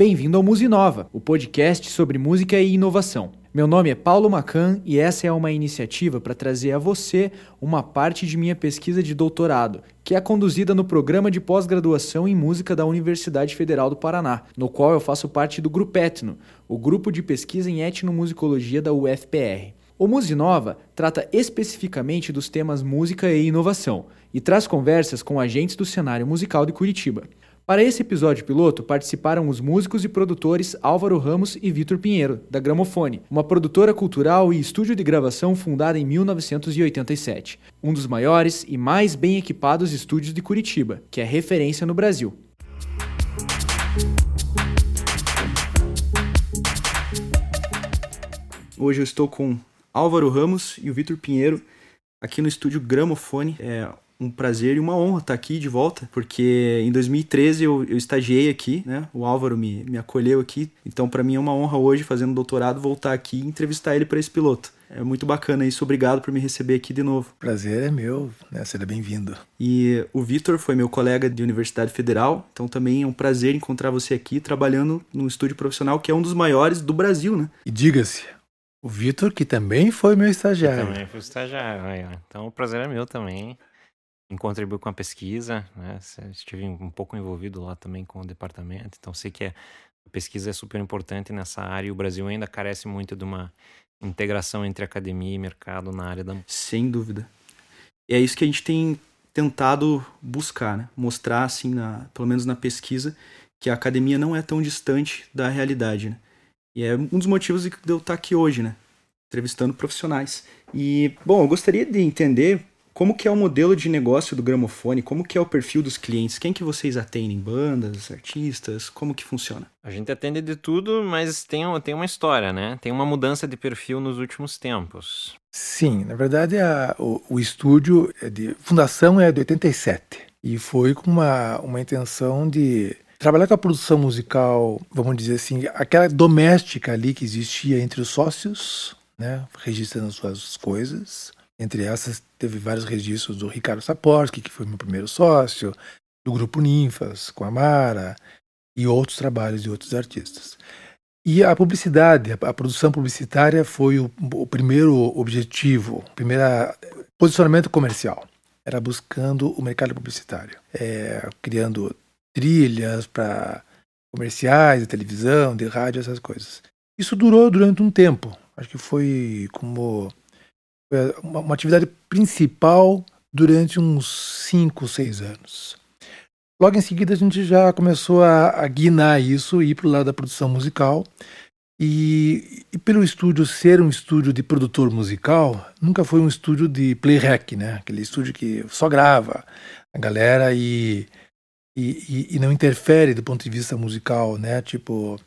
Bem-vindo ao Musinova, o podcast sobre música e inovação. Meu nome é Paulo Macan e essa é uma iniciativa para trazer a você uma parte de minha pesquisa de doutorado, que é conduzida no programa de pós-graduação em música da Universidade Federal do Paraná, no qual eu faço parte do Grupo Etno, o grupo de pesquisa em etnomusicologia da UFPR. O Musinova trata especificamente dos temas música e inovação e traz conversas com agentes do cenário musical de Curitiba. Para esse episódio piloto, participaram os músicos e produtores Álvaro Ramos e Vitor Pinheiro, da Gramofone, uma produtora cultural e estúdio de gravação fundada em 1987, um dos maiores e mais bem equipados estúdios de Curitiba, que é referência no Brasil. Hoje eu estou com Álvaro Ramos e o Vitor Pinheiro aqui no estúdio Gramofone. É um prazer e uma honra estar aqui de volta, porque em 2013 eu, eu estagiei aqui, né? O Álvaro me, me acolheu aqui, então para mim é uma honra hoje, fazendo doutorado, voltar aqui e entrevistar ele para esse piloto. É muito bacana isso, obrigado por me receber aqui de novo. Prazer é meu, né? Seja bem-vindo. E o Vitor foi meu colega de Universidade Federal, então também é um prazer encontrar você aqui trabalhando num estúdio profissional que é um dos maiores do Brasil, né? E diga-se, o Vitor, que também foi meu estagiário. Eu também fui estagiário, então o prazer é meu também em contribuir com a pesquisa, né? Estive um pouco envolvido lá também com o departamento, então sei que a pesquisa é super importante nessa área e o Brasil ainda carece muito de uma integração entre academia e mercado na área da Sem dúvida. E é isso que a gente tem tentado buscar, né? Mostrar, assim, na, pelo menos na pesquisa, que a academia não é tão distante da realidade, né? E é um dos motivos de eu estar aqui hoje, né? Entrevistando profissionais. E, bom, eu gostaria de entender como que é o modelo de negócio do gramofone? Como que é o perfil dos clientes? Quem que vocês atendem? Bandas, artistas? Como que funciona? A gente atende de tudo, mas tem, tem uma história, né? Tem uma mudança de perfil nos últimos tempos. Sim, na verdade a, o, o estúdio é de fundação é de 87 e foi com uma, uma intenção de trabalhar com a produção musical, vamos dizer assim, aquela doméstica ali que existia entre os sócios, né, registrando suas coisas, entre essas, teve vários registros do Ricardo Saporsky, que foi meu primeiro sócio, do grupo Ninfas, com a Mara, e outros trabalhos de outros artistas. E a publicidade, a, produção publicitária foi o, o primeiro objetivo, o primeiro posicionamento comercial. Era buscando o mercado publicitário, é, criando trilhas para comerciais de televisão, de rádio, essas coisas. Isso durou durante um tempo. Acho que foi como uma, uma atividade principal durante uns 5, 6 anos. Logo em seguida, a gente já começou a, a guinar isso e ir para o lado da produção musical. E, e, pelo estúdio ser um estúdio de produtor musical, nunca foi um estúdio de playback, né? Aquele estúdio que só grava a galera e, e, e, não interfere do ponto de vista musical, né? Tipo,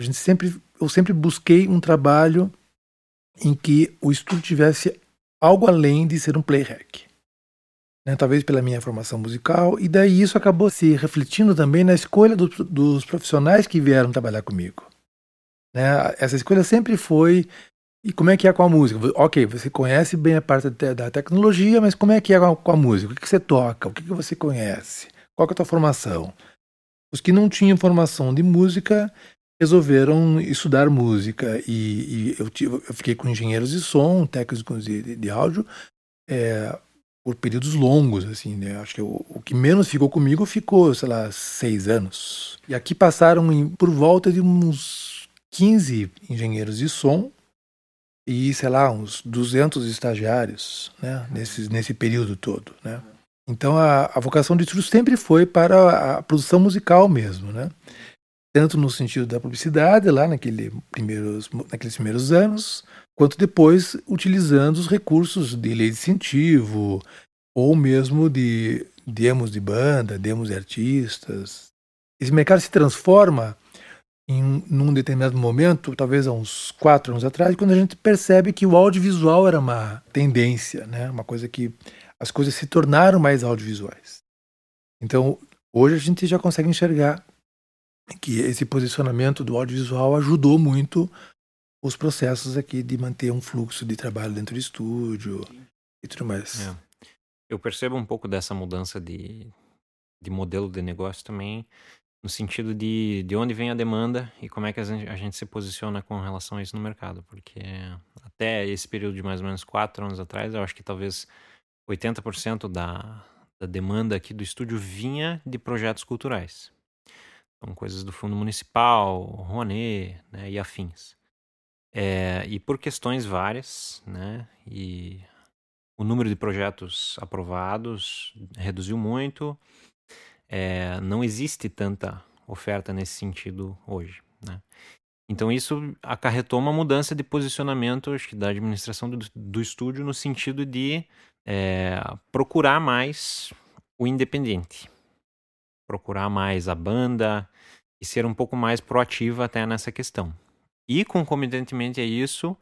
a gente sempre, eu sempre busquei um trabalho em que o estúdio tivesse algo além de ser um playhack. Né? Talvez pela minha formação musical, e daí isso acabou se refletindo também na escolha do, dos profissionais que vieram trabalhar comigo. Né? Essa escolha sempre foi e como é que é com a música? Ok, você conhece bem a parte da tecnologia, mas como é que é com a, música? O que, você toca? O que, você conhece? Qual é a tua formação? Os que não tinham formação de música resolveram estudar música e, e eu, tive, eu, fiquei com engenheiros de som, técnicos de, de, de áudio, é, por períodos longos, assim, né? Acho que o, o, que menos ficou comigo ficou, sei lá, seis anos. E aqui passaram em, por volta de uns 15 engenheiros de som e, sei lá, uns 200 estagiários, né? Nesse, nesse período todo, né? Então a, a vocação de estudo sempre foi para a produção musical mesmo, né? Tanto no sentido da publicidade, lá naquele primeiros, naqueles primeiros anos, quanto depois utilizando os recursos de lei de incentivo, ou mesmo de demos de banda, demos de artistas. Esse mercado se transforma em num determinado momento, talvez há uns quatro anos atrás, quando a gente percebe que o audiovisual era uma tendência, né? uma coisa que as coisas se tornaram mais audiovisuais. Então, hoje a gente já consegue enxergar que esse posicionamento do audiovisual ajudou muito os processos aqui de manter um fluxo de trabalho dentro do estúdio e tudo mais. É. Eu percebo um pouco dessa mudança de, de modelo de negócio também, no no sentido de, de onde vem a demanda e como é que a gente, a gente se posiciona com relação a isso no mercado, porque até esse período de mais ou menos quatro anos atrás, eu acho que talvez 80% da, da demanda aqui do estúdio vinha de projetos culturais. Então, coisas do Fundo Municipal, Rouanet né, e afins. É, e por questões várias, né, e o número de projetos aprovados reduziu muito, é, não existe tanta oferta nesse sentido hoje. Né? Então isso acarretou uma mudança de posicionamento acho que da administração do, do estúdio no sentido de é, procurar mais o independente, procurar mais a banda e ser um pouco mais proativa até nessa questão. E concomitantemente a isso,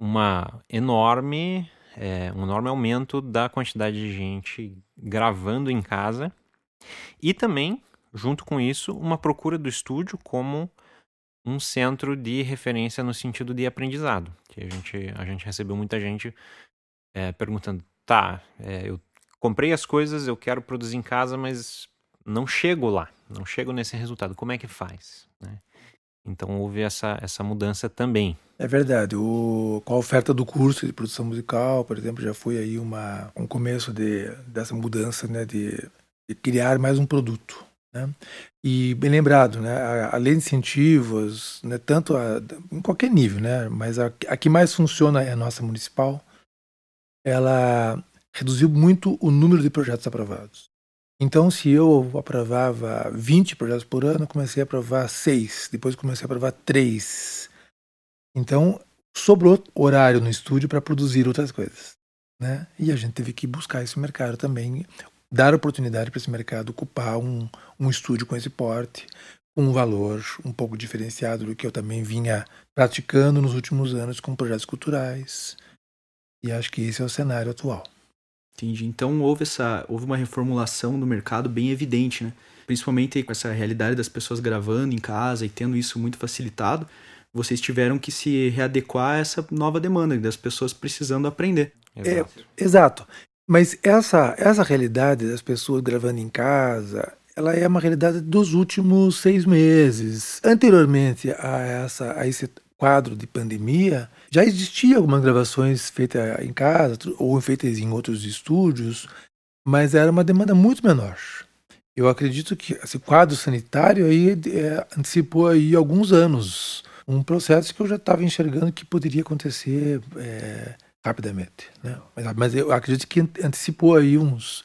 uma enorme, é, um enorme aumento da quantidade de gente gravando em casa e também, junto com isso, uma procura do estúdio como um centro de referência no sentido de aprendizado. Que a gente, a gente recebeu muita gente é, perguntando: tá, é, eu comprei as coisas, eu quero produzir em casa, mas não chego lá, não chego nesse resultado. Como é que faz? Né? Então houve essa, essa mudança também. É verdade. O, com a oferta do curso de produção musical, por exemplo, já foi aí uma, um começo de, dessa mudança, né, de, de criar mais um produto. Né? E bem lembrado, né, além de incentivos, né, tanto a, em qualquer nível, né, mas a, a que mais funciona é a nossa municipal, ela reduziu muito o número de projetos aprovados. Então, se eu aprovava 20 projetos por ano, comecei a aprovar 6, depois comecei a aprovar 3. Então, sobrou horário no estúdio para produzir outras coisas. Né? E a gente teve que buscar esse mercado também, dar oportunidade para esse mercado ocupar um, um estúdio com esse porte, com um valor um pouco diferenciado do que eu também vinha praticando nos últimos anos com projetos culturais. E acho que esse é o cenário atual. Entendi. Então houve essa, houve uma reformulação no mercado bem evidente, né? Principalmente com essa realidade das pessoas gravando em casa e tendo isso muito facilitado, vocês tiveram que se readequar a essa nova demanda das pessoas precisando aprender. Exato. É, exato. Mas essa essa realidade das pessoas gravando em casa, ela é uma realidade dos últimos seis meses. Anteriormente a essa a esse quadro de pandemia, já existia algumas gravações feitas em casa ou feitas em outros estúdios, mas era uma demanda muito menor. Eu acredito que esse quadro sanitário aí é, antecipou aí alguns anos um processo que eu já estava enxergando que poderia acontecer é, rapidamente, né? Mas, mas, eu acredito que antecipou aí uns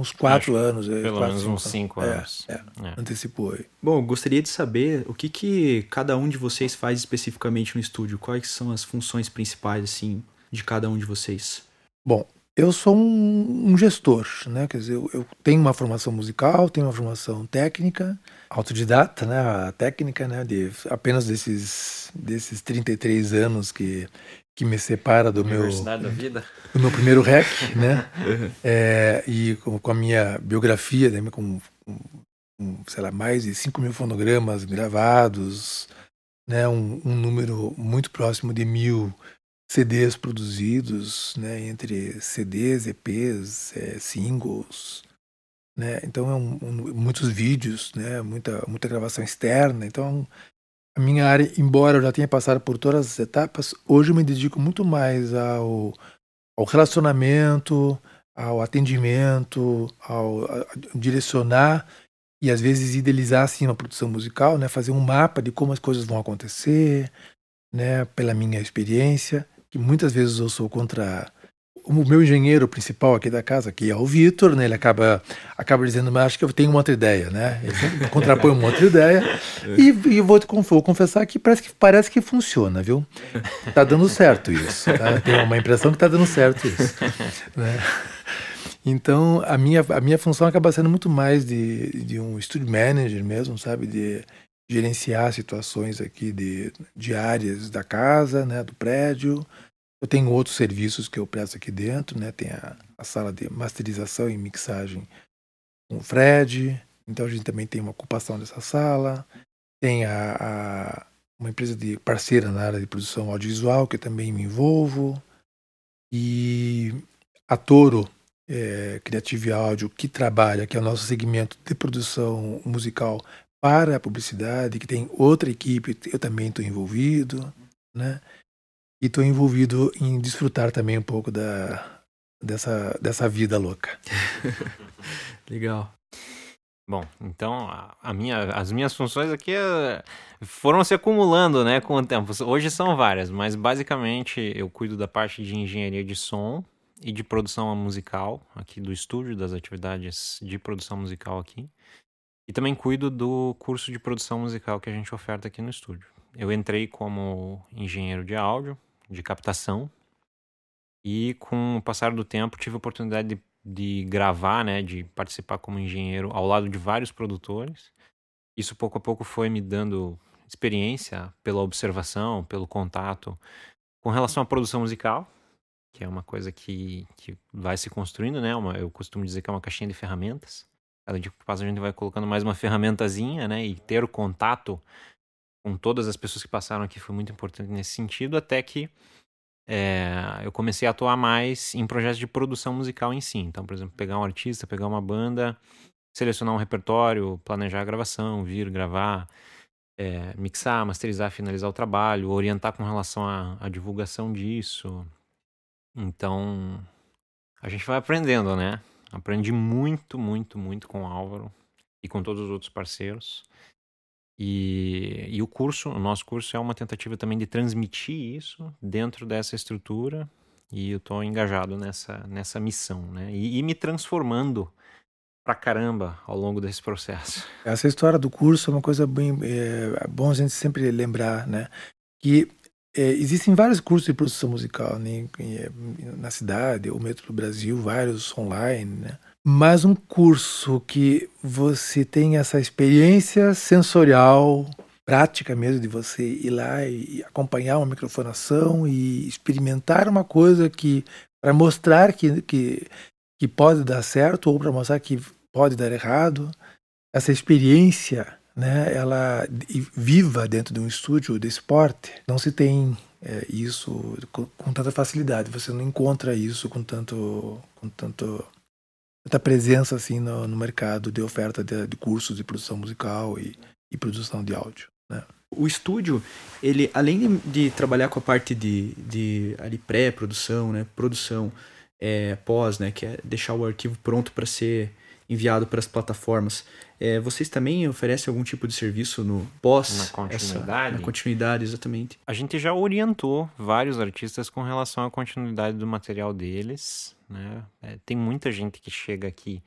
uns quatro Acho anos. É, pelo quatro, menos uns cinco é, anos. É, é, antecipou aí. Bom, gostaria de saber o que, que cada um de vocês faz especificamente no estúdio. Quais são as funções principais, assim, de cada um de vocês? Bom, eu sou um, um gestor, né? Quer dizer, eu, eu, tenho uma formação musical, tenho uma formação técnica, autodidata, né? A técnica, né? De apenas desses, desses 33 anos que que me separa do meu do meu primeiro rec, né? é, e com, com, a minha biografia, né? com, com, sei lá mais de 5 mil fonogramas gravados, né? Um, um, número muito próximo de mil CDs produzidos, né? Entre CDs, EPs, é, singles, né? Então é um, muitos vídeos, né? Muita muita gravação externa, então a minha área, embora eu já tenha passado por todas as etapas, hoje eu me dedico muito mais ao, ao relacionamento, ao atendimento, ao direcionar e às vezes idealizar assim uma produção musical, né, fazer um mapa de como as coisas vão acontecer, né, pela minha experiência, que muitas vezes eu sou contra o meu engenheiro principal aqui da casa, que é o Vitor, né, ele acaba, acaba dizendo, mas acho que eu tenho uma outra ideia, né? Ele contrapõe uma outra ideia. E, e vou, te, vou confessar que parece, que parece que funciona, viu? Tá dando certo isso. Tá? Tenho uma impressão que tá dando certo isso. Né? Então, a minha, a minha função acaba sendo muito mais de, de um studio manager mesmo, sabe? De gerenciar situações aqui de, de áreas da casa, né? Do prédio, eu tenho outros serviços que eu presto aqui dentro, né? Tem a, a sala de masterização e mixagem com o Fred, então a gente também tem uma ocupação dessa sala. Tem a, a, uma empresa de parceira na área de produção audiovisual que eu também me envolvo. E a Toro é, Creative Audio, que trabalha, que é o nosso segmento de produção musical para a publicidade, que tem outra equipe, eu também estou envolvido, né? E estou envolvido em desfrutar também um pouco da, dessa, dessa vida louca. Legal. Bom, então a minha, as minhas funções aqui eh, foram se acumulando, né, com o tempo. Hoje são várias, mas basicamente eu cuido da parte de engenharia de som e de produção musical aqui do estúdio, das atividades de produção musical aqui. E também cuido do curso de produção musical que a gente oferta aqui no estúdio. Eu entrei como engenheiro de áudio, de captação, e com o passar do tempo tive a oportunidade de de gravar, né, de participar como engenheiro ao lado de vários produtores. Isso pouco a pouco foi me dando experiência pela observação, pelo contato com relação à produção musical, que é uma coisa que, que vai se construindo, né? Uma, eu costumo dizer que é uma caixinha de ferramentas. Cada dia que passa a gente vai colocando mais uma ferramentazinha, né? E ter o contato com todas as pessoas que passaram aqui foi muito importante nesse sentido, até que é, eu comecei a atuar mais em projetos de produção musical em si. Então, por exemplo, pegar um artista, pegar uma banda, selecionar um repertório, planejar a gravação, vir gravar, é, mixar, masterizar, finalizar o trabalho, orientar com relação à, divulgação disso. Então, a gente vai aprendendo, né? Aprendi muito, muito, muito com o Álvaro e com todos os outros parceiros. E, e o curso, o nosso curso é uma tentativa também de transmitir isso dentro dessa estrutura e eu estou engajado nessa, nessa missão, né? E, e, me transformando pra caramba ao longo desse processo. Essa história do curso é uma coisa bem é, é bom a gente sempre lembrar, né? Que é, existem vários cursos de produção musical né? na cidade, ou mesmo no Brasil, vários online, né? Mas um curso que você tem essa experiência sensorial, prática mesmo, de você ir lá e acompanhar uma microfonação e experimentar uma coisa que para mostrar que, que, que pode dar certo ou para mostrar que pode dar errado. Essa experiência, né, ela viva dentro de um estúdio de esporte, não se tem é, isso com, com, tanta facilidade. Você não encontra isso com tanto, com tanto tanta presença assim no, no mercado de oferta de, de, cursos de produção musical e, e produção de áudio. Né? O estúdio, ele além de, de, trabalhar com a parte de, de ali pré-produção, né, produção, é, pós, né, que é deixar o arquivo pronto para ser enviado para as plataformas. É, vocês também oferecem algum tipo de serviço no pós? Na continuidade? Essa, na continuidade, exatamente. A gente já orientou vários artistas com relação à continuidade do material deles. Né? É, tem muita gente que chega aqui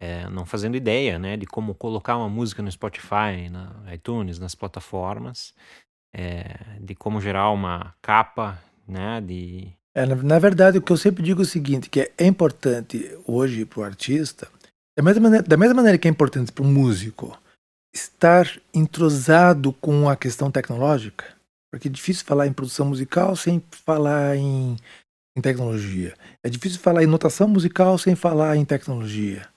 é, não fazendo ideia né, de como colocar uma música no Spotify, na iTunes, nas plataformas, é, de como gerar uma capa, né, de... É, na, na, verdade, o que eu sempre digo é o seguinte, que é importante hoje para o artista da mesma maneira, da mesma maneira que é importante para um músico estar entrosado com a questão tecnológica, porque é difícil falar em produção musical sem falar em, em tecnologia. É difícil falar em notação musical sem falar em tecnologia.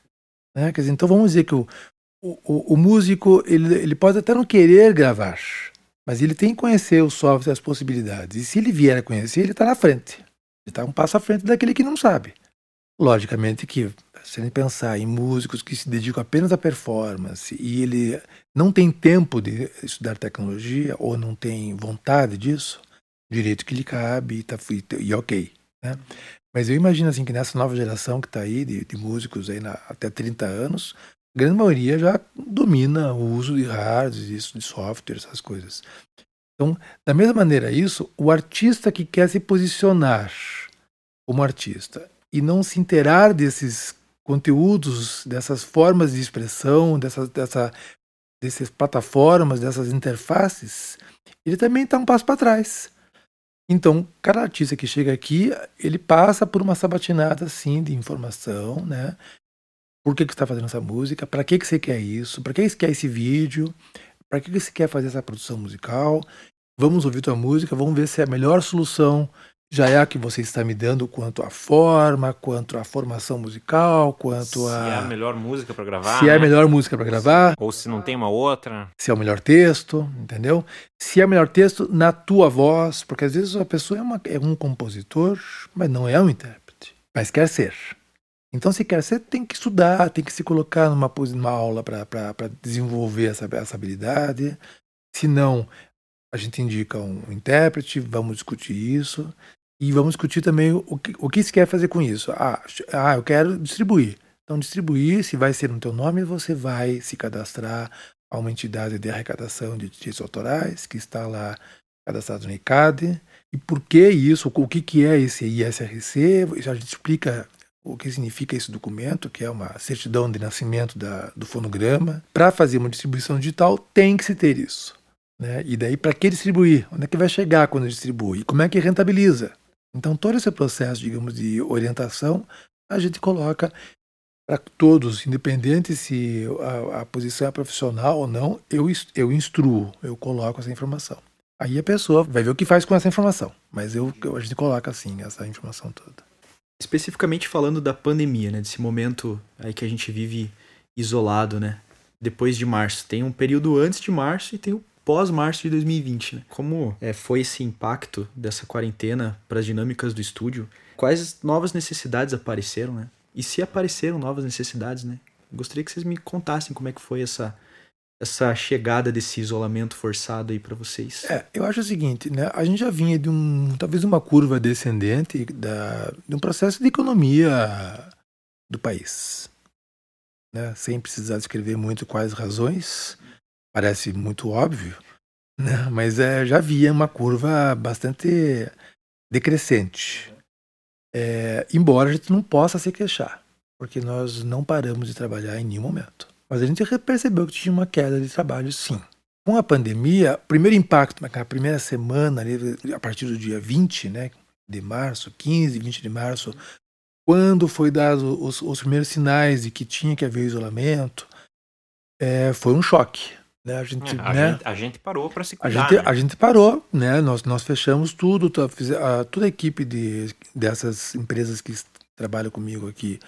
Né? Quer dizer, então vamos dizer que o, o, o músico ele, ele pode até não querer gravar, mas ele tem que conhecer o software as possibilidades. E se ele vier a conhecer, ele está na frente. Ele está um passo à frente daquele que não sabe. Logicamente que se gente pensar em músicos que se dedicam apenas à performance e ele não tem tempo de estudar tecnologia ou não tem vontade disso, direito que lhe cabe e, tá, e, e ok. Né? Mas eu imagino assim que nessa nova geração que está aí, de, de, músicos aí na, até 30 anos, a grande maioria já domina o uso de hardware, isso, de software, essas coisas. Então, da mesma maneira, isso, o artista que quer se posicionar como artista e não se inteirar desses conteúdos, dessas formas de expressão, dessa, dessa, dessas plataformas, dessas interfaces, ele também está um passo para trás. Então, cada artista que chega aqui, ele passa por uma sabatinada assim de informação, né? Por que, que você está fazendo essa música? Para que, que você quer isso? Para que você quer esse vídeo? Para que, que você quer fazer essa produção musical? Vamos ouvir tua música, vamos ver se é a melhor solução já é a que você está me dando quanto à forma, quanto à formação musical, quanto a. Se é a melhor música para gravar. Se né? é a né? melhor música para gravar. Ou se não tem uma outra. Se é o melhor texto, entendeu? Se é o melhor texto na tua voz, porque às vezes a pessoa é, uma, é um compositor, mas não é um intérprete. Mas quer ser. Então, se quer, você tem que estudar, tem que se colocar numa, numa aula para desenvolver essa, essa habilidade. Se não, a gente indica um intérprete, vamos discutir isso. E vamos discutir também o que, o que se quer fazer com isso. Ah, ah, eu quero distribuir. Então, distribuir, se vai ser no teu nome, você vai se cadastrar a uma entidade de arrecadação de direitos autorais que está lá cadastrado no ICAD. E por que isso? O que, que é esse ISRC? A gente explica o que significa esse documento, que é uma certidão de nascimento da, do fonograma. Para fazer uma distribuição digital, tem que se ter isso. Né? E daí, para que distribuir? Onde é que vai chegar quando distribui? Como é que rentabiliza? Então, todo esse processo, digamos, de orientação, a gente coloca para todos, independente se a, a, posição é profissional ou não, eu, eu instruo, eu coloco essa informação. Aí a pessoa vai ver o que faz com essa informação, mas eu, a gente coloca assim essa informação toda. Especificamente falando da pandemia, né, desse momento aí que a gente vive isolado, né, depois de março. Tem um período antes de março e tem o pós-março de 2020. Né? Como é, foi esse impacto dessa quarentena para as dinâmicas do estúdio? Quais novas necessidades apareceram, né? E se apareceram novas necessidades, né? Gostaria que vocês me contassem como é que foi essa essa chegada desse isolamento forçado aí para vocês? É, eu acho o seguinte, né? A gente já vinha de um talvez uma curva descendente da, de um processo de economia do país, né? Sem precisar descrever muito quais razões, parece muito óbvio, né? Mas é, já havia uma curva bastante decrescente. É, embora a gente não possa se queixar, porque nós não paramos de trabalhar em nenhum momento. Mas a gente percebeu que tinha uma queda de trabalho, sim. Com a pandemia, o primeiro impacto, na primeira semana, a partir do dia 20 né, de março, 15, 20 de março, quando foi dado os, os primeiros sinais de que tinha que haver isolamento, é, foi um choque. Né? A, gente, é, a, né? gente, a gente parou para se cuidar. A gente, né? a gente parou, né? nós, nós fechamos tudo, a, toda a equipe de, dessas empresas que trabalham comigo aqui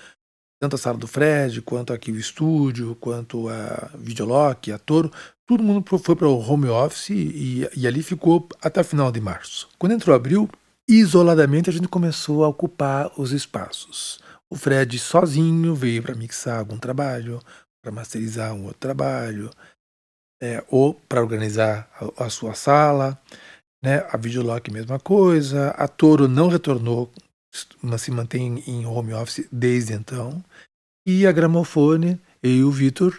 tanto a sala do Fred, quanto aqui o estúdio, quanto a Videolock, a Toro, todo mundo foi para o home office e, e, ali ficou até final de março. Quando entrou abril, isoladamente a gente começou a ocupar os espaços. O Fred sozinho veio para mixar algum trabalho, para masterizar um outro trabalho, é, ou para organizar a, a, sua sala. Né? A Videolock, mesma coisa. A Toro não retornou mas se mantém em home office desde então. E a gramofone, e o Vitor,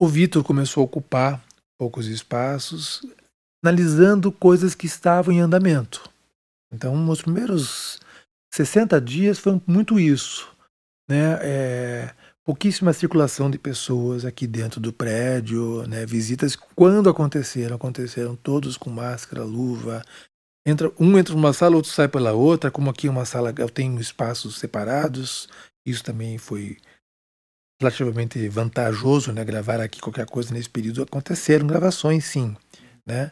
o Vitor começou a ocupar poucos espaços, analisando coisas que estavam em andamento. Então, nos primeiros 60 dias foi muito isso. Né? É, pouquíssima circulação de pessoas aqui dentro do prédio, né? visitas, quando aconteceram, aconteceram todos com máscara, luva, entra um entra numa sala, outro sai pela outra, como aqui uma sala eu tenho espaços separados. Isso também foi relativamente vantajoso, né? Gravar aqui qualquer coisa nesse período aconteceram gravações, sim, né?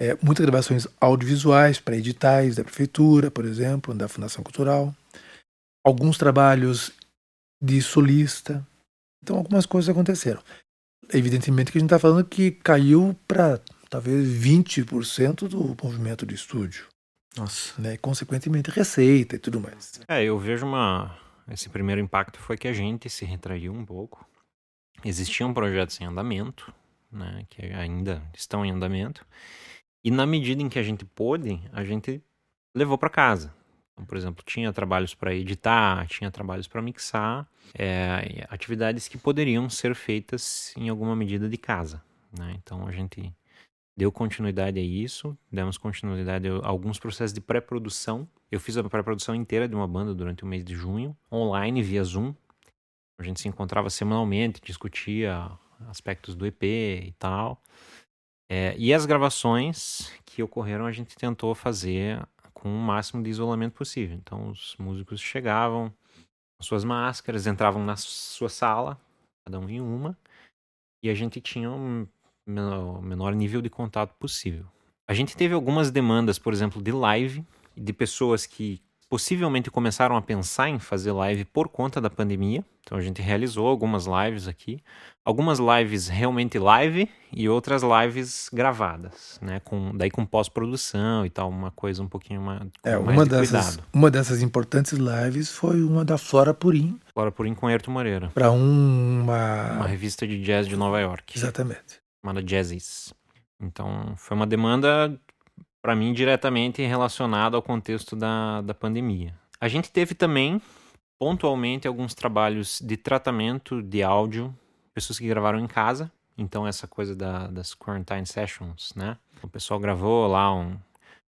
É, muitas gravações audiovisuais para editais da prefeitura, por exemplo, da Fundação Cultural, alguns trabalhos de solista. Então, algumas coisas aconteceram. Evidentemente que a gente está falando que caiu para talvez 20% do movimento de estúdio. Nossa. Né? Consequentemente, receita e tudo mais. É, eu vejo uma. Esse primeiro impacto foi que a gente se retraiu um pouco. Existiam projetos em andamento, né, que ainda estão em andamento. E na medida em que a gente pôde, a gente levou para casa. Então, por exemplo, tinha trabalhos para editar, tinha trabalhos para mixar, é, atividades que poderiam ser feitas em alguma medida de casa. Né? Então a gente deu continuidade a isso, demos continuidade a alguns processos de pré-produção. Eu fiz a pré-produção inteira de uma banda durante o mês de junho, online, via Zoom. A gente se encontrava semanalmente, discutia aspectos do EP e tal. É, e as gravações que ocorreram, a gente tentou fazer com o máximo de isolamento possível. Então, os músicos chegavam com suas máscaras, entravam na sua sala, cada um em uma, e a gente tinha um menor, menor nível de contato possível. A gente teve algumas demandas, por exemplo, de live, de pessoas que possivelmente começaram a pensar em fazer live por conta da pandemia. Então a gente realizou algumas lives aqui, algumas lives realmente live e outras lives gravadas, né, com daí com pós-produção e tal, uma coisa um pouquinho mais, é, mais uma de dessas, cuidado. Uma dessas importantes lives foi uma da Flora Purim. Flora Purim com Ayrton Moreira. Para um, uma uma revista de jazz de Nova York. Exatamente. Chamada Jazzies. Então foi uma demanda para mim diretamente relacionada ao contexto da, da pandemia. A gente teve também pontualmente alguns trabalhos de tratamento de áudio, pessoas que gravaram em casa. Então, essa coisa da, das quarantine sessions, né? O pessoal gravou lá um,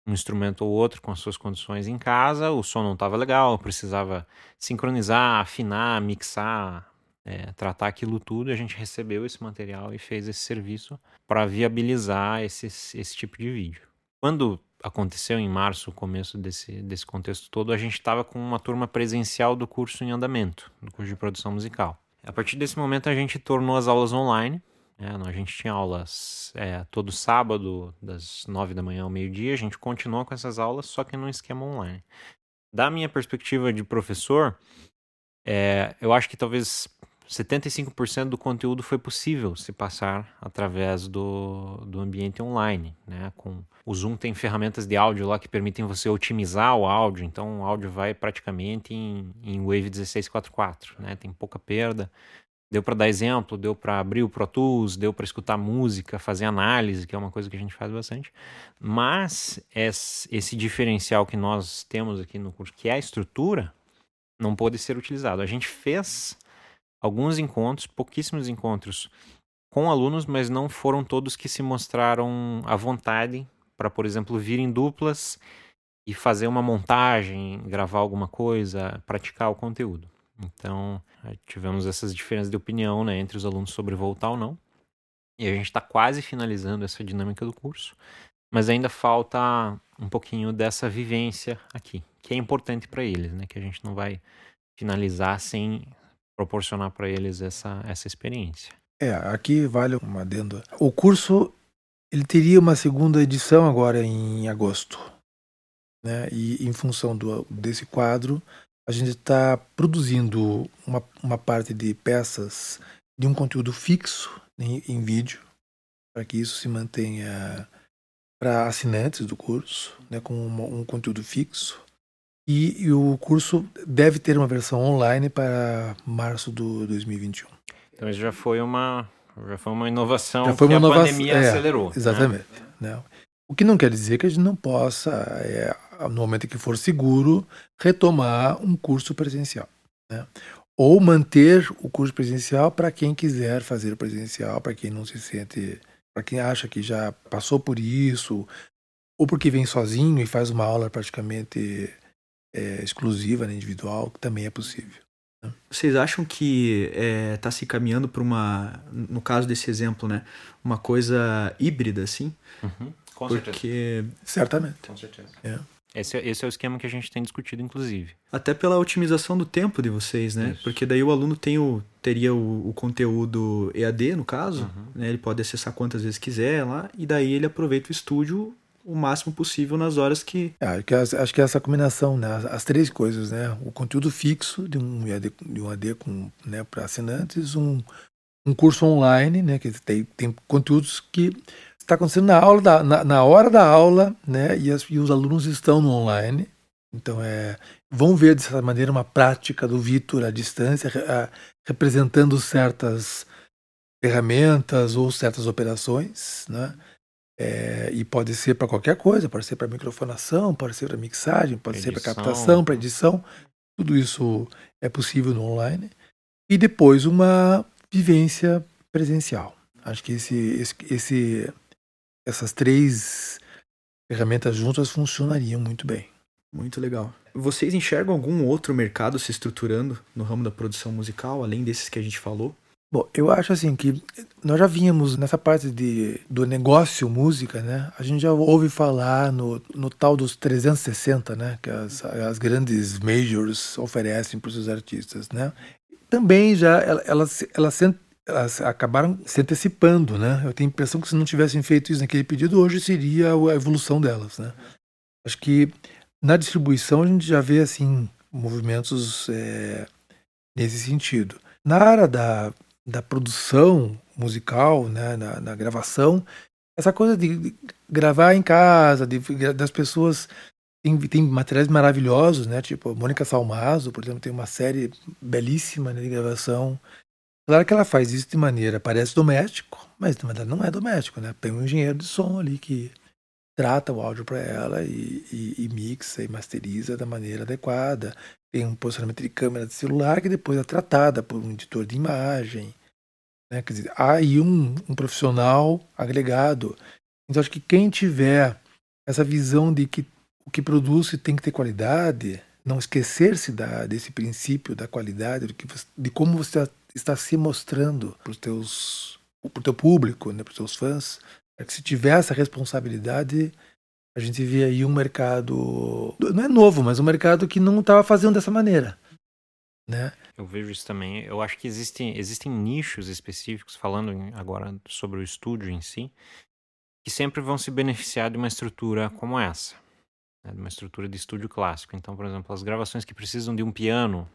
um instrumento ou outro com as suas condições em casa, o som não estava legal, precisava sincronizar, afinar, mixar, é, tratar aquilo tudo. A gente recebeu esse material e fez esse serviço para viabilizar esse, esse tipo de vídeo. Quando aconteceu em março, o começo desse, desse contexto todo, a gente estava com uma turma presencial do curso em andamento, do curso de produção musical. A partir desse momento, a gente tornou as aulas online. É, a gente tinha aulas é, todo sábado, das nove da manhã ao meio-dia. A gente continuou com essas aulas, só que num esquema online. Da minha perspectiva de professor, é, eu acho que talvez 75% do conteúdo foi possível se passar através do, do ambiente online. Né? Com, o Zoom tem ferramentas de áudio lá que permitem você otimizar o áudio, então o áudio vai praticamente em, em Wave 1644, né? tem pouca perda. Deu para dar exemplo, deu para abrir o Pro Tools, deu para escutar música, fazer análise, que é uma coisa que a gente faz bastante. Mas esse diferencial que nós temos aqui no curso, que é a estrutura, não pôde ser utilizado. A gente fez alguns encontros, pouquíssimos encontros com alunos, mas não foram todos que se mostraram à vontade para, por exemplo, vir em duplas e fazer uma montagem, gravar alguma coisa, praticar o conteúdo. Então, tivemos essas diferenças de opinião né, entre os alunos sobre voltar ou não. E a gente está quase finalizando essa dinâmica do curso, mas ainda falta um pouquinho dessa vivência aqui, que é importante para eles, né? Que a gente não vai finalizar sem proporcionar para eles essa, essa experiência. É, aqui vale uma adendo. O curso ele teria uma segunda edição agora em agosto, né? E em função do, desse quadro, a gente está produzindo uma, uma parte de peças de um conteúdo fixo em, em vídeo, para que isso se mantenha para assinantes do curso, né, com um, um conteúdo fixo. E, e, o curso deve ter uma versão online para março do 2021. Então isso já foi uma já foi uma inovação já foi uma que inovação, a pandemia é, acelerou. Né? Exatamente. Né? O que não quer dizer que a gente não possa, é, no momento que for seguro, retomar um curso presencial. Né? Ou manter o curso presencial para quem quiser fazer presencial, para quem não se sente, para quem acha que já passou por isso, ou porque vem sozinho e faz uma aula praticamente é, exclusiva, né, individual, que também é possível. Né? Vocês acham que está é, tá se caminhando para uma, no caso desse exemplo, né, uma coisa híbrida, assim? Uhum. Com Porque... certeza. Certamente. Com certeza. É. Esse, é, esse é o esquema que a gente tem discutido, inclusive. Até pela otimização do tempo de vocês, né? Isso. Porque daí o aluno tem o, teria o, o conteúdo EAD, no caso, Uhum. né? Ele pode acessar quantas vezes quiser lá, e daí ele aproveita o estúdio o máximo possível nas horas que. É, acho, que, acho que essa combinação, né? As, as, três coisas, né? O conteúdo fixo de um EAD, de um AD com, né, para assinantes, um, um curso online, né? Que tem, tem conteúdos que está acontecendo na aula da, na, na, hora da aula, né? E, as, e, os alunos estão no online. Então é, vão ver de certa maneira uma prática do Vitor à distância, a, representando certas ferramentas ou certas operações, né? É, e pode ser para qualquer coisa, pode ser para microfonação, pode ser para mixagem, pode edição. ser para captação, para edição. Tudo isso é possível no online. E depois uma vivência presencial. Acho que esse, esse, esse essas três ferramentas juntas funcionariam muito bem. Muito legal. Vocês enxergam algum outro mercado se estruturando no ramo da produção musical, além desses que a gente falou? Bom, eu acho assim que nós já vínhamos nessa parte de, do negócio música, né? A gente já ouve falar no, no tal dos 360, né? Que as, as grandes majors oferecem para os seus artistas, né? Também já elas, elas, elas acabaram se antecipando, né? Eu tenho a impressão que se não tivessem feito isso naquele pedido, hoje seria a evolução delas, né? Acho que na distribuição a gente já vê assim movimentos é, nesse sentido. Na área da, da produção musical, né, na, na gravação, essa coisa de gravar em casa, de, das pessoas tem, tem materiais maravilhosos, né? Tipo, Mônica Salmazo, por exemplo, tem uma série belíssima né, de gravação. Claro que ela faz isso de maneira, parece doméstico, mas na verdade não é doméstico, né? Tem um engenheiro de som ali que trata o áudio para ela e, e, e, mixa e masteriza da maneira adequada. Tem um posicionamento de câmera de celular que depois é tratada por um editor de imagem. Né? Quer dizer, há aí um, um profissional agregado. Então, acho que quem tiver essa visão de que o que produz tem que ter qualidade, não esquecer-se desse princípio da qualidade, de, que, de como você está se mostrando para o teu público, né, para os teus fãs, é que se tiver essa responsabilidade, a gente vê aí um mercado, não é novo, mas um mercado que não estava fazendo dessa maneira. Né? Eu vejo isso também. Eu acho que existem, existem nichos específicos, falando agora sobre o estúdio em si, que sempre vão se beneficiar de uma estrutura como essa, né? de uma estrutura de estúdio clássico. Então, por exemplo, as gravações que precisam de um piano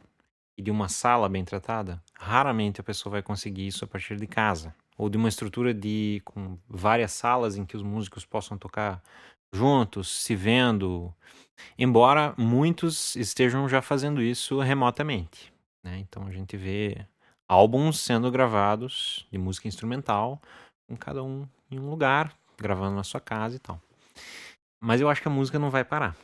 e de uma sala bem tratada, raramente a pessoa vai conseguir isso a partir de casa. Ou de uma estrutura de com várias salas em que os músicos possam tocar juntos, se vendo, embora muitos estejam já fazendo isso remotamente. Né? Então a gente vê álbuns sendo gravados de música instrumental, com cada um em um lugar, gravando na sua casa e tal. Mas eu acho que a música não vai parar.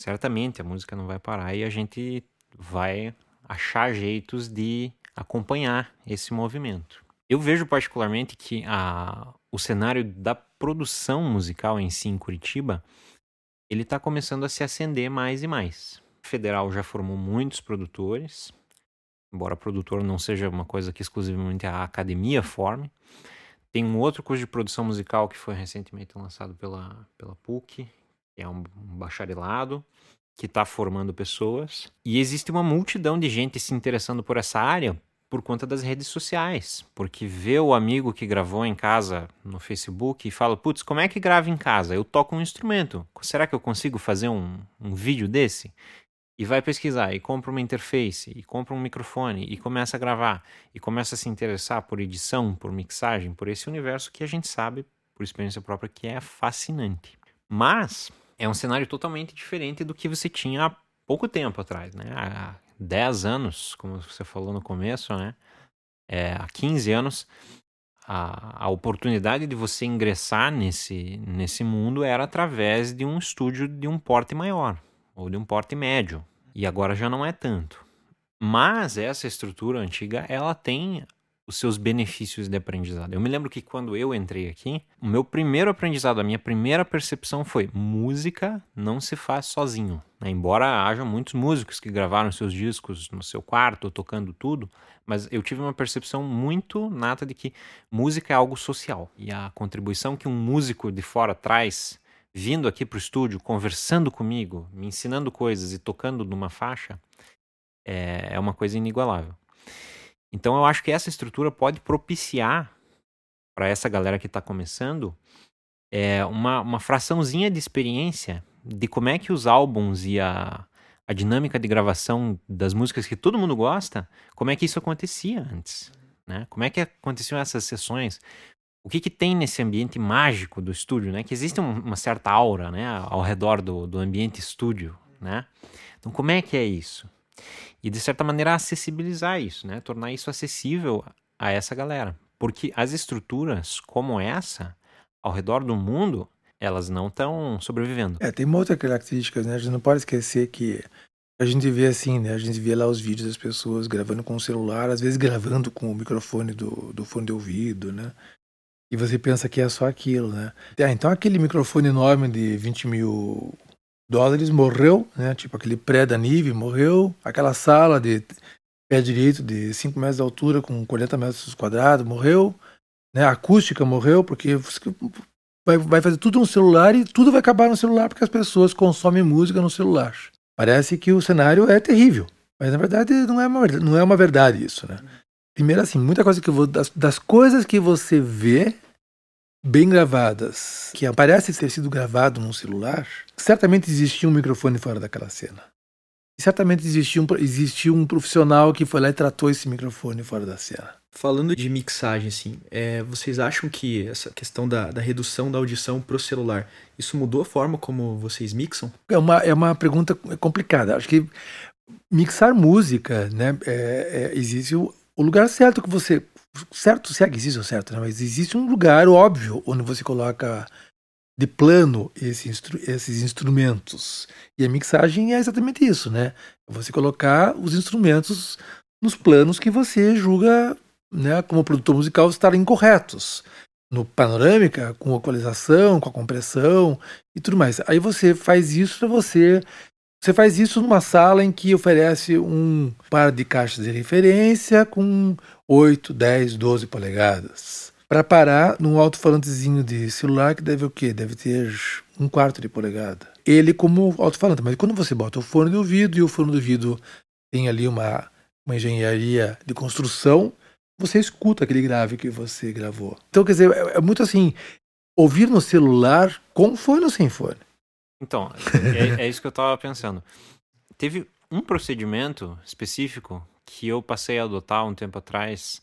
Certamente a música não vai parar e a gente vai achar jeitos de acompanhar esse movimento. Eu vejo particularmente que a, o cenário da produção musical em si em Curitiba, ele está começando a se acender mais e mais. O Federal já formou muitos produtores, embora produtor não seja uma coisa que exclusivamente a academia forme. Tem um outro curso de produção musical que foi recentemente lançado pela, pela PUC, que é um, bacharelado, que está formando pessoas. E existe uma multidão de gente se interessando por essa área por conta das redes sociais, porque vê o amigo que gravou em casa no Facebook e fala: Putz, como é que grava em casa? Eu toco um instrumento, será que eu consigo fazer um, um vídeo desse? E vai pesquisar, e compra uma interface, e compra um microfone, e começa a gravar, e começa a se interessar por edição, por mixagem, por esse universo que a gente sabe, por experiência própria, que é fascinante. Mas é um cenário totalmente diferente do que você tinha há pouco tempo atrás, né? 10 anos, como você falou no começo, né? É, há 15 anos, a, a oportunidade de você ingressar nesse, nesse mundo era através de um estúdio de um porte maior, ou de um porte médio. E agora já não é tanto. Mas essa estrutura antiga, ela tem os seus benefícios de aprendizado. Eu me lembro que quando eu entrei aqui, o meu primeiro aprendizado, a minha primeira percepção foi: música não se faz sozinho. Né? Embora haja muitos músicos que gravaram seus discos no seu quarto, tocando tudo, mas eu tive uma percepção muito nata de que música é algo social e a contribuição que um músico de fora traz vindo aqui para o estúdio, conversando comigo, me ensinando coisas e tocando numa faixa, é, é uma coisa inigualável. Então eu acho que essa estrutura pode propiciar para essa galera que está começando é, uma, uma fraçãozinha de experiência de como é que os álbuns e a, a dinâmica de gravação das músicas que todo mundo gosta, como é que isso acontecia antes, né? Como é que aconteciam essas sessões? O que, que tem nesse ambiente mágico do estúdio, né? Que existe um, uma certa aura, né? Ao redor do, do ambiente estúdio, né? Então, como é que é isso? E de certa maneira acessibilizar isso, né? Tornar isso acessível a essa galera. Porque as estruturas como essa, ao redor do mundo, elas não estão sobrevivendo. É, tem uma outra característica, né? A gente não pode esquecer que a gente vê assim, né? A gente vê lá os vídeos das pessoas gravando com o celular, às vezes gravando com o microfone do, do fone de ouvido, né? E você pensa que é só aquilo, né? Ah, então aquele microfone enorme de 20 mil dólares morreu, né? Tipo aquele pré da Nive morreu, aquela sala de pé direito de 5 metros de altura com 40 metros quadrados morreu, né? A acústica morreu porque vai, vai fazer tudo no celular e tudo vai acabar no celular porque as pessoas consomem música no celular. Parece que o cenário é terrível, mas na verdade não é uma, não é uma verdade isso, né? Primeiro assim, muita coisa que vou, das, das coisas que você vê bem gravadas, que parece ter sido gravado num celular, certamente existia um microfone fora daquela cena. E certamente existia um, existia um profissional que foi lá e tratou esse microfone fora da cena. Falando de mixagem, assim, é, vocês acham que essa questão da, da redução da audição para o celular, isso mudou a forma como vocês mixam? É uma, é uma pergunta complicada. Acho que mixar música, né, é, é, existe o, o, lugar certo que você... Certo, se é que existe o certo, né, mas existe um lugar óbvio onde você coloca de plano esse instru esses instrumentos. E a mixagem é exatamente isso, né? Você colocar os instrumentos nos planos que você julga né, como produtor musical, estarem corretos. No panorâmica, com equalização, com a compressão e tudo mais. Aí você faz isso para você. Você faz isso numa sala em que oferece um par de caixas de referência com 8, 10, 12 polegadas. Para parar num alto-falantezinho de celular que deve o quê? Deve ter um quarto de polegada. Ele como alto-falante. Mas quando você bota o fone de ouvido e o fone de ouvido tem ali uma, uma engenharia de construção você escuta aquele grave que você gravou. Então, quer dizer, é, é muito assim, ouvir no celular com fone ou sem fone. Então, é, é isso que eu estava pensando. Teve um procedimento específico que eu passei a adotar um tempo atrás,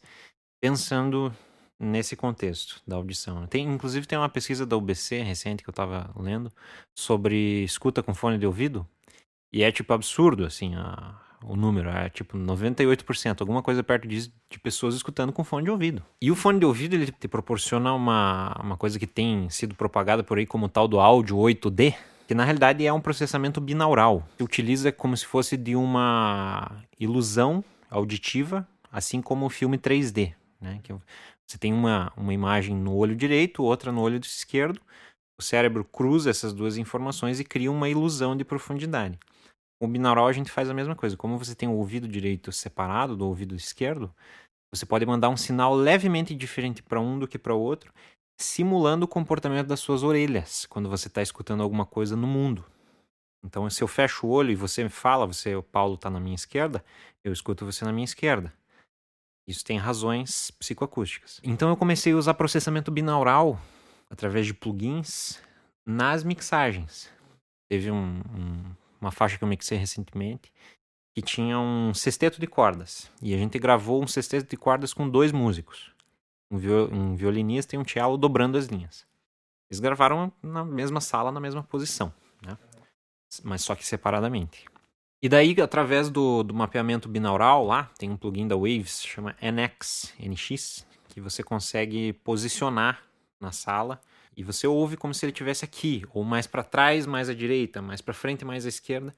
pensando nesse contexto da audição. Tem, inclusive tem uma pesquisa da UBC recente que eu estava lendo sobre escuta com fone de ouvido e é tipo absurdo assim a, o número, é tipo 98%, alguma coisa perto disso, de pessoas escutando com fone de ouvido. E o fone de ouvido ele te proporciona uma, uma coisa que tem sido propagada por aí como tal do áudio 8D, que na realidade é um processamento binaural, que utiliza como se fosse de uma ilusão auditiva, assim como o filme 3D, né? Que você tem uma, uma imagem no olho direito, outra no olho esquerdo, o cérebro cruza essas duas informações e cria uma ilusão de profundidade. O binaural a gente faz a mesma coisa. Como você tem o ouvido direito separado do ouvido esquerdo, você pode mandar um sinal levemente diferente para um do que para o outro, simulando o comportamento das suas orelhas quando você está escutando alguma coisa no mundo. Então, se eu fecho o olho e você me fala, você, o Paulo, está na minha esquerda, eu escuto você na minha esquerda. Isso tem razões psicoacústicas. Então, eu comecei a usar processamento binaural através de plugins nas mixagens. Teve um, um uma faixa que eu mixei recentemente, que tinha um sexteto de cordas. E a gente gravou um sexteto de cordas com dois músicos. Um, viol, um violinista e um cello dobrando as linhas. Eles gravaram na mesma sala, na mesma posição, né? mas só que separadamente. E daí, através do, do mapeamento binaural lá, tem um plugin da Waves, chama NX, NX, que você consegue posicionar na sala e você ouve como se ele estivesse aqui, ou mais para trás, mais à direita, mais para frente, mais à esquerda.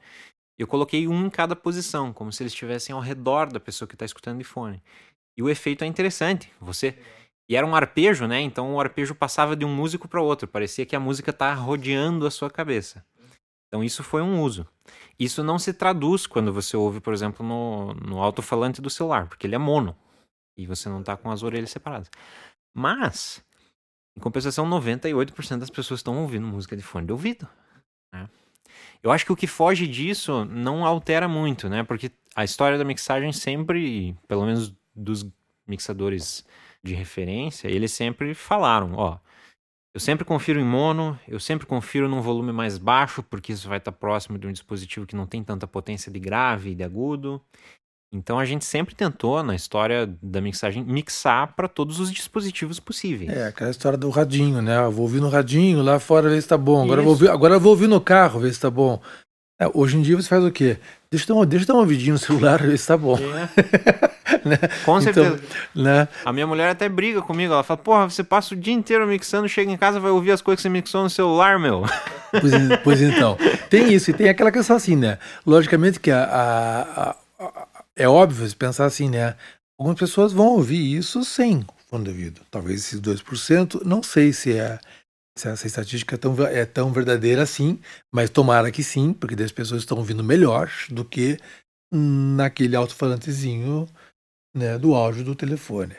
Eu coloquei um em cada posição, como se eles estivessem ao redor da pessoa que está escutando de fone. E o efeito é interessante. Você e era um arpejo, né? Então o arpejo passava de um músico para outro. Parecia que a música está rodeando a sua cabeça. Então isso foi um uso. Isso não se traduz quando você ouve, por exemplo, no, no alto-falante do celular, porque ele é mono e você não está com as orelhas separadas. Mas em compensação, 98% das pessoas estão ouvindo música de fone de ouvido. Né? Eu acho que o que foge disso não altera muito, né? Porque a história da mixagem sempre, pelo menos dos mixadores de referência, eles sempre falaram, ó, eu sempre confiro em mono, eu sempre confiro num volume mais baixo, porque isso vai estar próximo de um dispositivo que não tem tanta potência de grave e de agudo. Então a gente sempre tentou, na história da mixagem, mixar para todos os dispositivos possíveis. É, aquela história do radinho, né? Eu vou ouvir no radinho, lá fora ver se tá bom. Agora, eu vou, ouvir, agora eu vou ouvir no carro, ver se tá bom. É, hoje em dia você faz o quê? Deixa eu dar, deixa eu dar uma vidinha no celular, ver se tá bom. É. né? Com então, certeza. Então, né? A minha mulher até briga comigo. Ela fala: Porra, você passa o dia inteiro mixando, chega em casa vai ouvir as coisas que você mixou no celular, meu. Pois, pois então. Tem isso, e tem aquela questão assim, né? Logicamente que a, a, a é óbvio se pensar assim, né? Algumas pessoas vão ouvir isso sem fone de ouvido. Talvez esses 2%, não sei se, é, se essa estatística é tão, é tão verdadeira assim, mas tomara que sim, porque as pessoas estão ouvindo melhor do que naquele alto-falantezinho né, do áudio do telefone,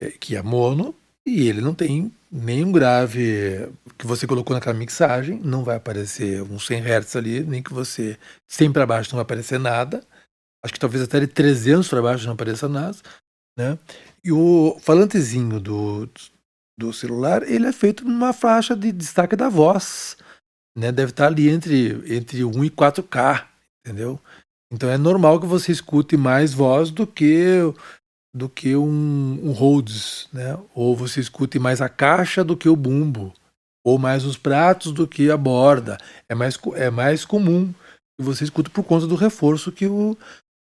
é, que é mono e ele não tem nenhum grave que você colocou naquela mixagem, não vai aparecer uns 100 Hz ali, nem que você sempre para baixo não vai aparecer nada acho que talvez até de 300 para baixo não apareça nada, né? E o falantezinho do, do celular, ele é feito numa faixa de destaque da voz. Né? Deve estar ali entre, entre 1 e 4K, entendeu? Então é normal que você escute mais voz do que do que um, um Rhodes, né? Ou você escute mais a caixa do que o bumbo, ou mais os pratos do que a borda. É mais, é mais comum que você escute por conta do reforço que o,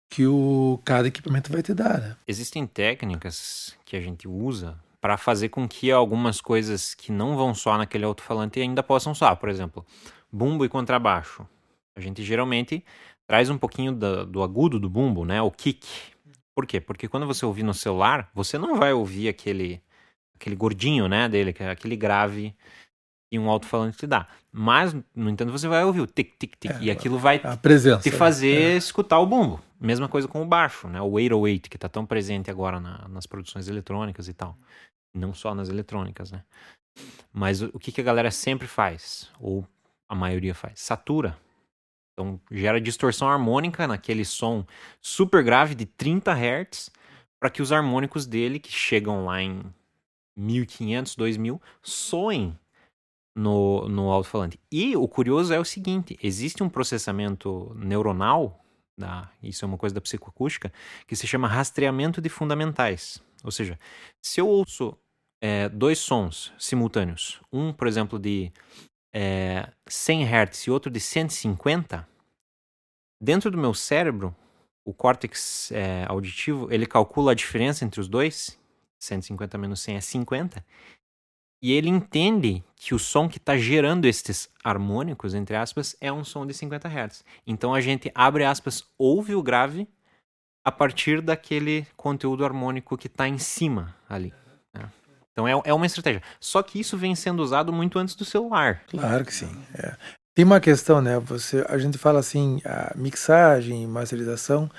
que o cada equipamento vai te dar. Né? Existem técnicas que a gente usa para fazer com que algumas coisas que não vão soar naquele alto-falante ainda possam soar. Por exemplo, bumbo e contrabaixo. A gente geralmente traz um pouquinho do, do agudo do bumbo, né? O kick. Por quê? Porque quando você ouvir no celular, você não vai ouvir aquele aquele gordinho, né, dele, é aquele grave e um alto-falante te dá. Mas, no entanto, você vai ouvir o tic, tic, tic, é, e aquilo vai presença, te fazer é. escutar o bumbo. Mesma coisa com o baixo, né, o 808, que está tão presente agora na, nas produções eletrônicas e tal. Não só nas eletrônicas, né. Mas o, que, que a galera sempre faz, ou a maioria faz? Satura então gera distorção harmônica naquele som super grave de 30 Hz para que os harmônicos dele, que chegam lá em 1500, 2000, soem no, no alto-falante. E o curioso é o seguinte: existe um processamento neuronal, da, isso é uma coisa da psicoacústica, que se chama rastreamento de fundamentais. Ou seja, se eu ouço é, dois sons simultâneos, um, por exemplo, de é, 100 Hz e outro de 150, dentro do meu cérebro, o córtex é, auditivo, ele calcula a diferença entre os dois, 150 menos 100 é 50, e ele entende que o som que está gerando estes harmônicos, entre aspas, é um som de 50 Hz. Então a gente, abre aspas, ouve o grave a partir daquele conteúdo harmônico que está em cima ali. Então é, é uma estratégia. Só que isso vem sendo usado muito antes do celular. Claro que sim. É. Tem uma questão, né? Você, a gente fala assim, a mixagem, masterização,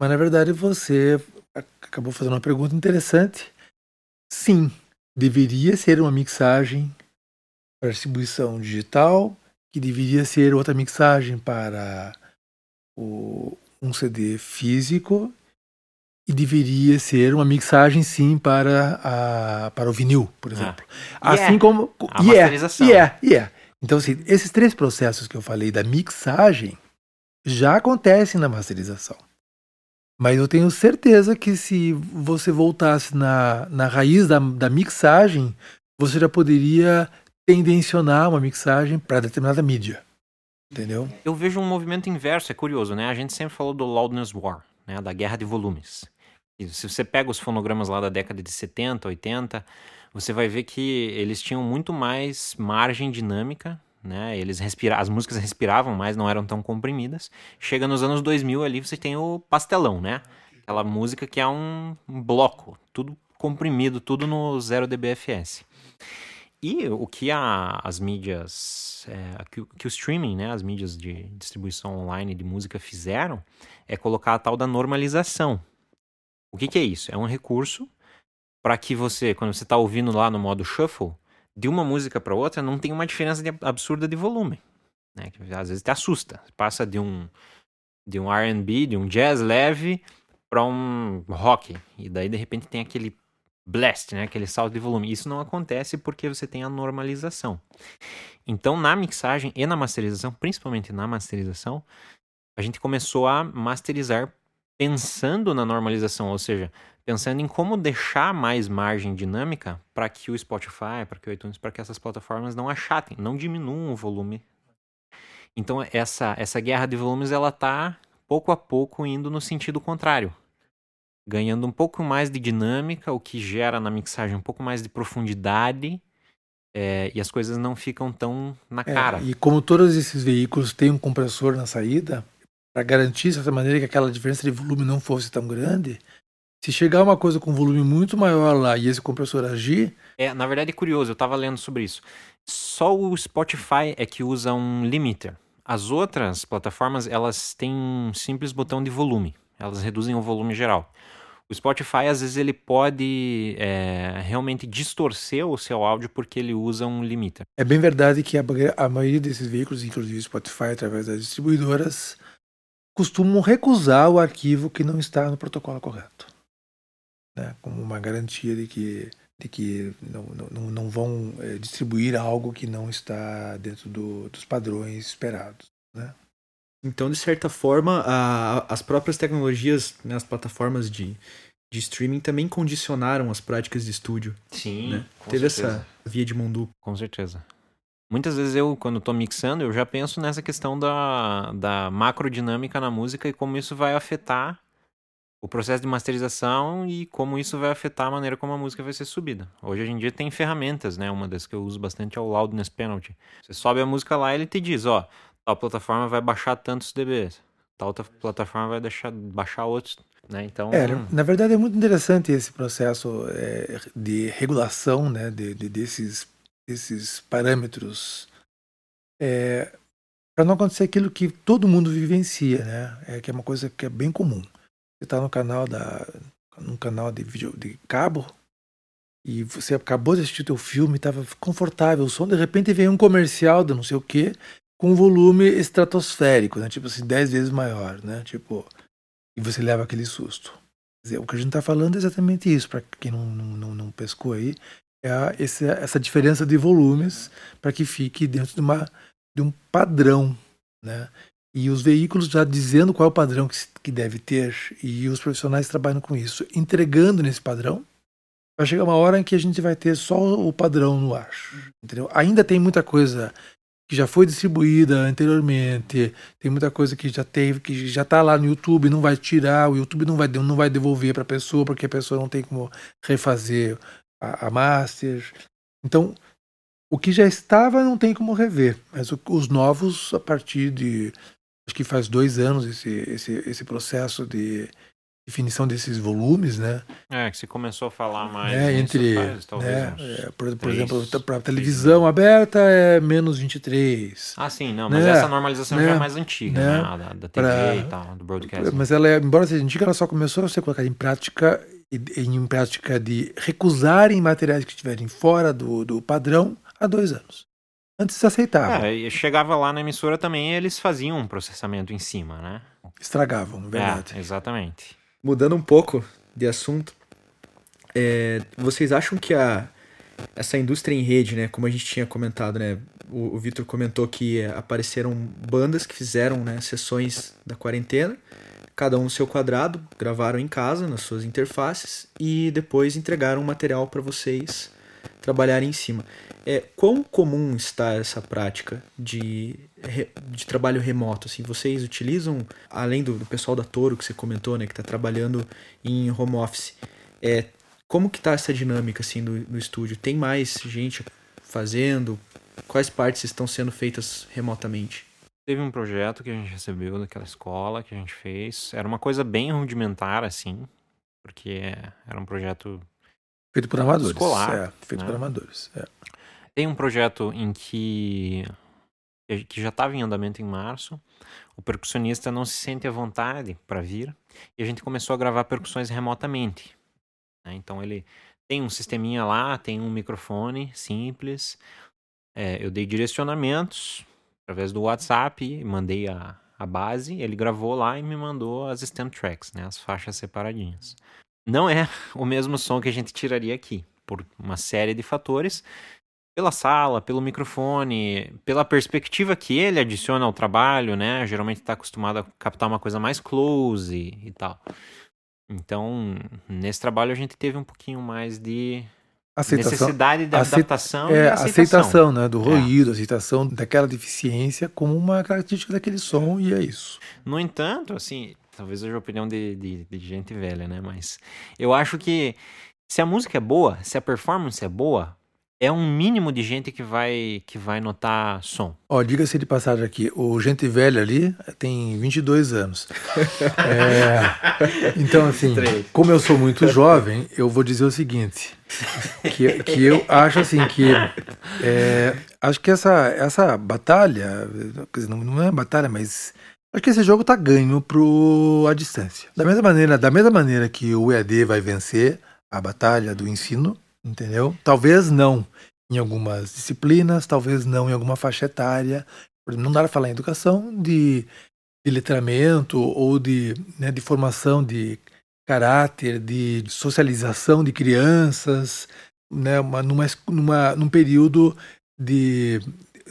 mas na verdade você acabou fazendo uma pergunta interessante. Sim, deveria ser uma mixagem para distribuição digital, que deveria ser outra mixagem para o, um CD físico e deveria ser uma mixagem sim para, a, para o vinil, por ah. exemplo. Ah. Assim yeah. como a yeah, masterização. Yeah, yeah. Então, assim, esses três processos que eu falei da mixagem já acontecem na masterização. Mas eu tenho certeza que se você voltasse na, na raiz da, da mixagem, você já poderia tendencionar uma mixagem para determinada mídia. Entendeu? Eu vejo um movimento inverso, é curioso, né? A gente sempre falou do Loudness War, né? da guerra de volumes. E se você pega os fonogramas lá da década de 70, 80, você vai ver que eles tinham muito mais margem dinâmica, né? Eles respira as músicas respiravam mais, não eram tão comprimidas. Chega nos anos 2000 ali, você tem o pastelão, né? Aquela música que é um, bloco, tudo comprimido, tudo no 0 dBFS. E o que a, as mídias, é, que, que, o streaming, né, as mídias de distribuição online de música fizeram, é colocar a tal da normalização. O que, que é isso? É um recurso para que você, quando você está ouvindo lá no modo shuffle, de uma música para outra não tem uma diferença de, absurda de volume. Né? Que às vezes te assusta. Passa de um, de um RB, de um jazz leve, para um rock. E daí, de repente, tem aquele blast, né? aquele salto de volume. Isso não acontece porque você tem a normalização. Então, na mixagem e na masterização, principalmente na masterização, a gente começou a masterizar pensando na normalização, ou seja, pensando em como deixar mais margem dinâmica para que o Spotify, para que o iTunes, para que essas plataformas não achatem, não diminuam o volume. Então essa essa guerra de volumes ela tá pouco a pouco indo no sentido contrário, ganhando um pouco mais de dinâmica, o que gera na mixagem um pouco mais de profundidade. É, e as coisas não ficam tão na é, cara. E como todos esses veículos têm um compressor na saída, para garantir, de certa maneira, que aquela diferença de volume não fosse tão grande, se chegar uma coisa com volume muito maior lá e esse compressor agir. É, na verdade é curioso, eu estava lendo sobre isso. Só o Spotify é que usa um limiter. As outras plataformas, elas têm um simples botão de volume. Elas reduzem o volume geral. O Spotify, às vezes, ele pode é, realmente distorcer o seu áudio porque ele usa um limiter. É bem verdade que a, a maioria desses veículos, inclusive o Spotify, através das distribuidoras, costumam recusar o arquivo que não está no protocolo correto, né? como uma garantia de que de que não, não, não vão é, distribuir algo que não está dentro do, dos padrões esperados. Né? Então, de certa forma, a, as próprias tecnologias, né, as plataformas de, de streaming também condicionaram as práticas de estúdio. Sim, né? Teve certeza. essa via de mão dupla. Com certeza. Muitas vezes eu, quando estou mixando, eu já penso nessa questão da, da macrodinâmica na música e como isso vai afetar o processo de masterização e como isso vai afetar a maneira como a música vai ser subida. Hoje em dia tem ferramentas, né? Uma das que eu uso bastante é o Loudness Penalty. Você sobe a música lá e ele te diz, ó, tal plataforma vai baixar tantos dBs, tal outra plataforma vai deixar baixar outros, né? Então, é, na verdade é muito interessante esse processo é, de regulação, né? De, de desses desses parâmetros é, para não acontecer aquilo que todo mundo vivencia, né? É que é uma coisa que é bem comum você está no canal da num canal de vídeo de cabo e você acabou de assistir o teu filme, estava confortável o som, de repente vem um comercial de não sei o que com um volume estratosférico, né? Tipo assim, 10 vezes maior, né? Tipo, e você leva aquele susto. Dizer, o que a gente está falando é exatamente isso, para quem não, não, não, pescou aí, é esse, essa diferença de volumes para que fique dentro de, uma, de um padrão, né? e os veículos já dizendo qual é o padrão que, que deve ter e os profissionais trabalham com isso, entregando nesse padrão, vai chegar uma hora em que a gente vai ter só o padrão no ar. Entendeu? Ainda tem muita coisa que já foi distribuída anteriormente, tem muita coisa que já teve, que já está lá no YouTube, não vai tirar, o YouTube não vai, não vai devolver para a pessoa, porque a pessoa não tem como refazer a, a master. Então, o que já estava não tem como rever, mas o, os novos, a partir de acho que faz dois anos esse, esse, esse processo de definição desses volumes, né? É, que se começou a falar mais. É, entre, faz, né, é, por, por exemplo, para televisão aberta é menos 23. Ah, sim, não, mas né? essa normalização né? já é mais antiga, né? né? Da, da TV pra, e tal, do broadcast. Mas ela, é, embora seja antiga, ela só começou a ser colocada em prática em prática de recusarem materiais que estiverem fora do, do padrão há dois anos. Antes aceitava. É, chegava lá na emissora também eles faziam um processamento em cima, né? Estragavam, na verdade. É, exatamente. Mudando um pouco de assunto, é, vocês acham que a, essa indústria em rede, né, como a gente tinha comentado, né, o, o Vitor comentou que apareceram bandas que fizeram né, sessões da quarentena, cada um no seu quadrado, gravaram em casa, nas suas interfaces, e depois entregaram o material para vocês trabalharem em cima. É, quão comum está essa prática de, de trabalho remoto? Assim, vocês utilizam, além do, do pessoal da Toro que você comentou, né, que está trabalhando em home office, é, como que está essa dinâmica assim do, do estúdio? Tem mais gente fazendo? Quais partes estão sendo feitas remotamente? Teve um projeto que a gente recebeu daquela escola que a gente fez. Era uma coisa bem rudimentar, assim, porque era um projeto feito por amadores. Escolar, é, feito né? por amadores. É. Tem um projeto em que que já estava em andamento em março. O percussionista não se sente à vontade para vir e a gente começou a gravar percussões remotamente. Né? Então ele tem um sisteminha lá, tem um microfone simples. É, eu dei direcionamentos através do WhatsApp, mandei a, a base, ele gravou lá e me mandou as stem tracks, né, as faixas separadinhas. Não é o mesmo som que a gente tiraria aqui, por uma série de fatores, pela sala, pelo microfone, pela perspectiva que ele adiciona ao trabalho, né? Geralmente está acostumado a captar uma coisa mais close e tal. Então, nesse trabalho a gente teve um pouquinho mais de aceitação, necessidade de adaptação é, aceitação. aceitação né, do é. ruído, é. aceitação daquela deficiência como uma característica daquele som e é isso. No entanto, assim, talvez seja a opinião de, de, de gente velha, né? Mas eu acho que se a música é boa, se a performance é boa, é um mínimo de gente que vai que vai notar som. Ó, diga-se de passagem aqui, o gente velha ali tem 22 anos. é, então, assim, como eu sou muito jovem, eu vou dizer o seguinte, que, que eu acho assim que é, acho que essa, essa batalha, não, não é batalha, mas acho que esse jogo tá ganho pro a distância. Da mesma maneira, da mesma maneira que o EAD vai vencer a batalha do ensino, entendeu? Talvez não em algumas disciplinas, talvez não em alguma faixa etária. Não dá para falar em educação de, de letramento ou de, né, de formação de caráter, de socialização de crianças, né, uma, numa, numa, num período de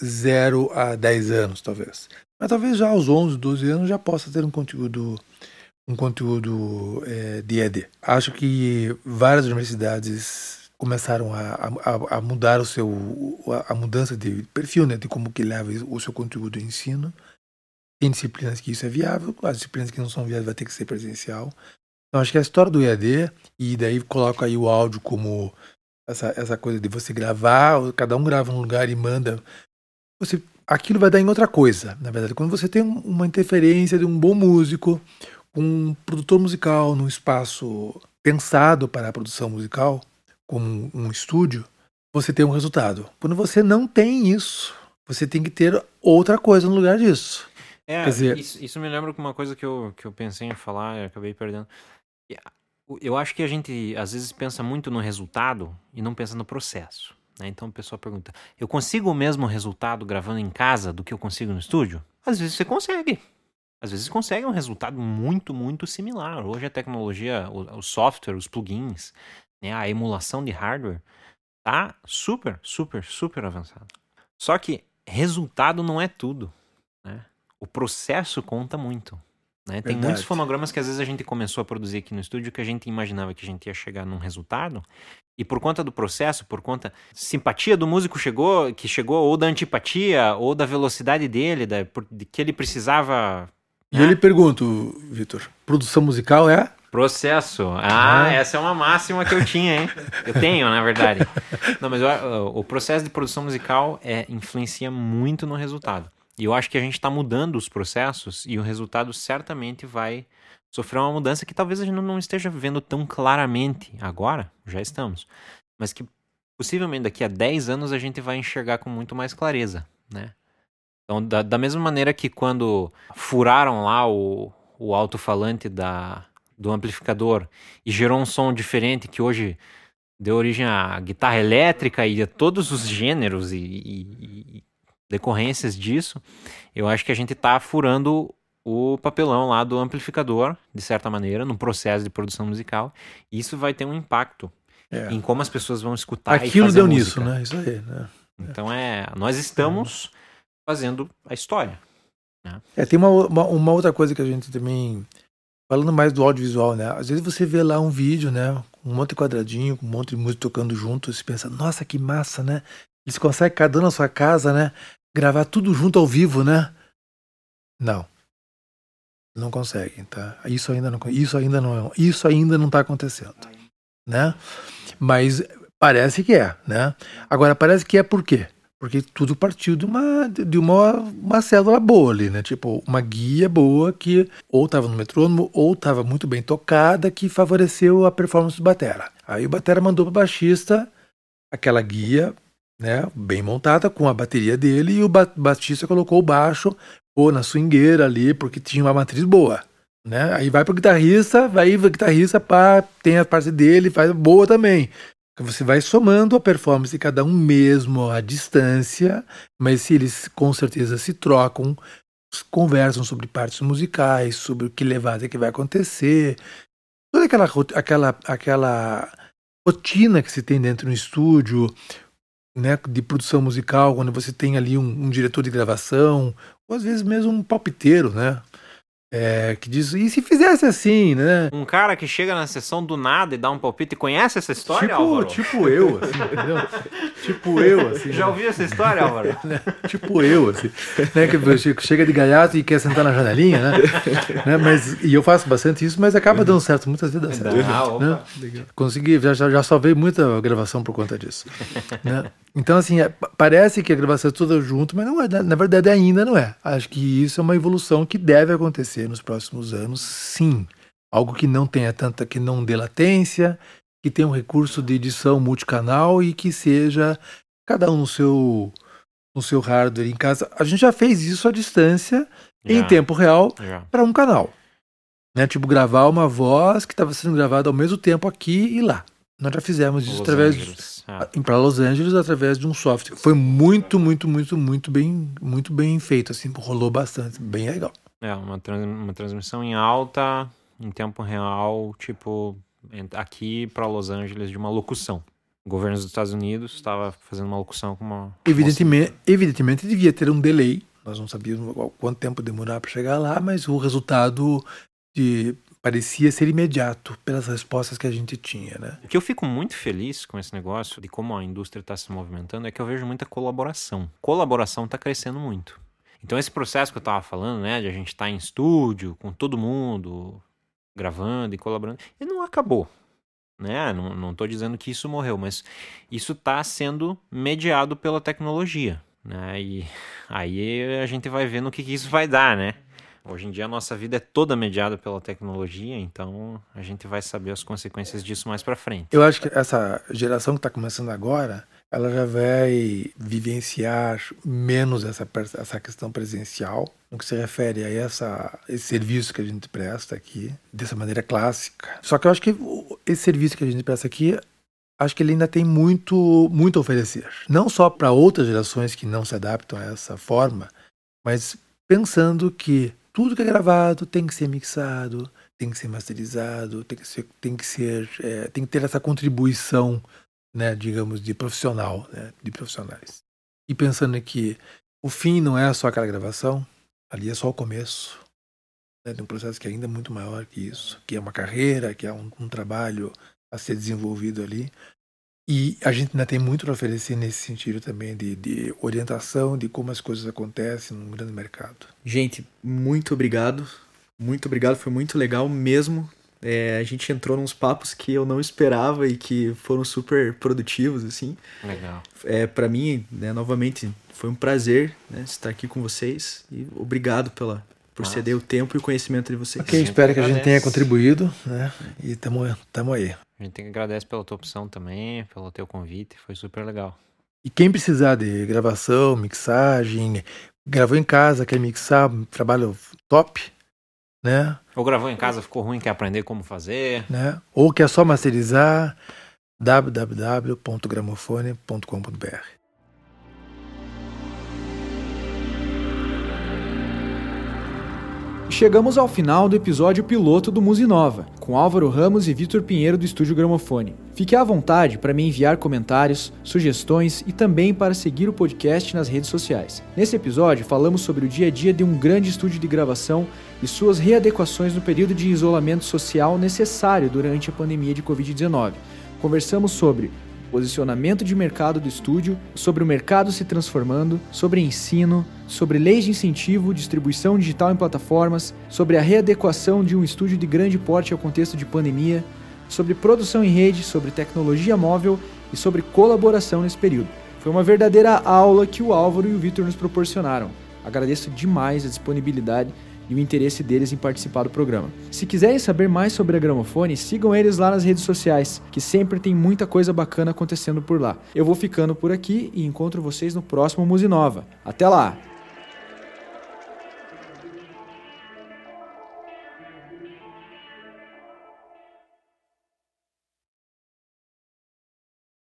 0 a 10 anos, talvez. Mas talvez já aos 11, 12 anos já possa ter um conteúdo um conteúdo é, de ED. Acho que várias universidades começaram a, a, a, mudar o seu a mudança de perfil, né, de como que leva o seu conteúdo de ensino. Tem disciplinas que isso é viável, as disciplinas que não são viáveis vai ter que ser presencial. Então acho que a história do EAD e daí coloca aí o áudio como essa, essa coisa de você gravar, cada um grava um lugar e manda. Você, aquilo vai dar em outra coisa, na verdade. Quando você tem uma interferência de um bom músico, um produtor musical num espaço pensado para a produção musical, como um estúdio, você tem um resultado. Quando você não tem isso, você tem que ter outra coisa no lugar disso. É, dizer, isso, isso me lembra uma coisa que eu, que eu pensei em falar e acabei perdendo. Eu acho que a gente às vezes pensa muito no resultado e não pensa no processo. Né? Então o pessoal pergunta: eu consigo o mesmo resultado gravando em casa do que eu consigo no estúdio? Às vezes você consegue às vezes consegue um resultado muito, muito similar. Hoje a tecnologia, o, o software, os plugins, né, a emulação de hardware tá super, super, super avançado. Só que resultado não é tudo. Né? O processo conta muito. Né? Tem muitos fonogramas que às vezes a gente começou a produzir aqui no estúdio que a gente imaginava que a gente ia chegar num resultado e por conta do processo, por conta simpatia do músico chegou, que chegou ou da antipatia ou da velocidade dele, da, de que ele precisava e eu lhe pergunto, Vitor, produção musical é? Processo. Ah, ah, essa é uma máxima que eu tinha, hein? Eu tenho, na verdade. Não, mas eu, o processo de produção musical é, influencia muito no resultado. E eu acho que a gente está mudando os processos e o resultado certamente vai sofrer uma mudança que talvez a gente não esteja vendo tão claramente agora, já estamos, mas que possivelmente daqui a 10 anos a gente vai enxergar com muito mais clareza, né? Então, da, da mesma maneira que quando furaram lá o, o alto-falante da, do amplificador e gerou um som diferente que hoje deu origem à guitarra elétrica e a todos os gêneros e, e, e decorrências disso, eu acho que a gente está furando o papelão lá do amplificador, de certa maneira, no processo de produção musical. E isso vai ter um impacto é. em como as pessoas vão escutar Aquilo deu música. nisso, né? Isso aí, né? Então é, nós estamos fazendo a história. Né? É, tem uma, uma, uma, outra coisa que a gente também. Falando mais do audiovisual, né? Às vezes você vê lá um vídeo, né? Um monte de quadradinho, com um monte de música tocando junto, e você pensa, nossa, que massa, né? Eles conseguem, cada um na sua casa, né? Gravar tudo junto ao vivo, né? Não. Não conseguem, tá? Isso ainda não, isso ainda não, isso ainda não está acontecendo, né? Mas parece que é, né? Agora parece que é por quê? Porque tudo partiu de uma, de uma, uma célula boa ali, né? Tipo, uma guia boa que ou estava no metrônomo ou estava muito bem tocada que favoreceu a performance do Batera. Aí o Batera mandou para o baixista aquela guia, né? Bem montada com a bateria dele e o baixista colocou o baixo ou na swingueira ali porque tinha uma matriz boa. Né? Aí vai pro guitarrista, vai o guitarrista, pá, tem a parte dele, faz boa também. Você vai somando a performance de cada um mesmo à distância, mas se eles com certeza se trocam, conversam sobre partes musicais, sobre o que levada que vai acontecer, toda aquela, aquela, aquela rotina que se tem dentro do estúdio, né, de produção musical, quando você tem ali um, um diretor de gravação, ou às vezes mesmo um palpiteiro, né? É, que diz, e se fizesse assim, né? Um cara que chega na sessão do nada e dá um palpite, conhece essa história, tipo, Álvaro? Tipo eu, assim, entendeu? tipo eu, assim. Já né? ouviu essa história, Álvaro? Né? tipo eu, assim. Né? Que chega de gaiato e quer sentar na janelinha, né? né? Mas, e eu faço bastante isso, mas acaba dando certo, muitas vezes dá certo. Ah, né? Consegui, já, já, já salvei muita gravação por conta disso. né? Então, assim, é, parece que a gravação é toda junto, mas não é, na verdade ainda não é. Acho que isso é uma evolução que deve acontecer nos próximos anos, sim. Algo que não tenha tanta, que não dê latência, que tenha um recurso de edição multicanal e que seja cada um no seu, no seu hardware em casa. A gente já fez isso à distância, em tempo real, para um canal. Né? Tipo, gravar uma voz que estava sendo gravada ao mesmo tempo aqui e lá. Nós já fizemos isso Los através ah. para Los Angeles através de um software. Foi muito, muito, muito, muito bem, muito bem feito assim, rolou bastante, bem legal. É, uma, trans, uma transmissão em alta, em tempo real, tipo aqui para Los Angeles de uma locução. governo dos Estados Unidos estava fazendo uma locução com uma. Evidentemente, evidentemente devia ter um delay. Nós não sabíamos quanto tempo demorar para chegar lá, mas o resultado de, parecia ser imediato pelas respostas que a gente tinha, né? O que eu fico muito feliz com esse negócio de como a indústria está se movimentando é que eu vejo muita colaboração. Colaboração está crescendo muito. Então esse processo que eu estava falando, né, de a gente estar tá em estúdio com todo mundo gravando e colaborando, ele não acabou né? Não, tô dizendo que isso morreu, mas isso está sendo mediado pela tecnologia, né? E aí a gente vai ver no que, que isso vai dar, né? Hoje em dia a nossa vida é toda mediada pela tecnologia, então a gente vai saber as consequências disso mais para frente. Eu acho que essa geração que está começando agora, ela já vai vivenciar menos essa, essa questão presencial, no que se refere a essa, esse serviço que a gente presta aqui, dessa maneira clássica. Só que eu acho que esse serviço que a gente presta aqui, acho que ele ainda tem muito, muito a oferecer. Não só para outras gerações que não se adaptam a essa forma, mas pensando que tudo que é gravado tem que ser mixado, tem que ser masterizado, tem que ser, tem que ser, é, tem que ter essa contribuição né, digamos, de profissional, né, de profissionais. E pensando que o fim não é só aquela gravação, ali é só o começo né, de um processo que é ainda muito maior que isso, que é uma carreira, que é um, um trabalho a ser desenvolvido ali. E a gente ainda tem muito para oferecer nesse sentido também de, de, orientação de como as coisas acontecem no grande mercado. Gente, muito obrigado. Muito obrigado, foi muito legal mesmo é, a gente entrou nos papos que eu não esperava e que foram super produtivos, assim. Legal. É, para mim, né, novamente, foi um prazer né, estar aqui com vocês e obrigado pela, por Nossa. ceder o tempo e o conhecimento de vocês. Ok, espero que a gente tenha contribuído, né? E tamo, tamo aí. A gente tem que agradecer pela tua opção também, pelo teu convite, foi super legal. E quem precisar de gravação, mixagem, gravou em casa, quer mixar, trabalho top, né? Ou gravou em casa, ficou ruim, quer aprender como fazer. Né? Ou quer só masterizar, www.gramofone.com.br. Chegamos ao final do episódio piloto do Musinova, com Álvaro Ramos e Vitor Pinheiro do Estúdio Gramofone. Fique à vontade para me enviar comentários, sugestões e também para seguir o podcast nas redes sociais. Nesse episódio, falamos sobre o dia a dia de um grande estúdio de gravação e suas readequações no período de isolamento social necessário durante a pandemia de Covid-19. Conversamos sobre posicionamento de mercado do estúdio, sobre o mercado se transformando, sobre ensino, sobre leis de incentivo, distribuição digital em plataformas, sobre a readequação de um estúdio de grande porte ao contexto de pandemia, sobre produção em rede, sobre tecnologia móvel e sobre colaboração nesse período. Foi uma verdadeira aula que o Álvaro e o Vitor nos proporcionaram. Agradeço demais a disponibilidade e o interesse deles em participar do programa. Se quiserem saber mais sobre a Gramofone, sigam eles lá nas redes sociais, que sempre tem muita coisa bacana acontecendo por lá. Eu vou ficando por aqui e encontro vocês no próximo Musinova. Até lá!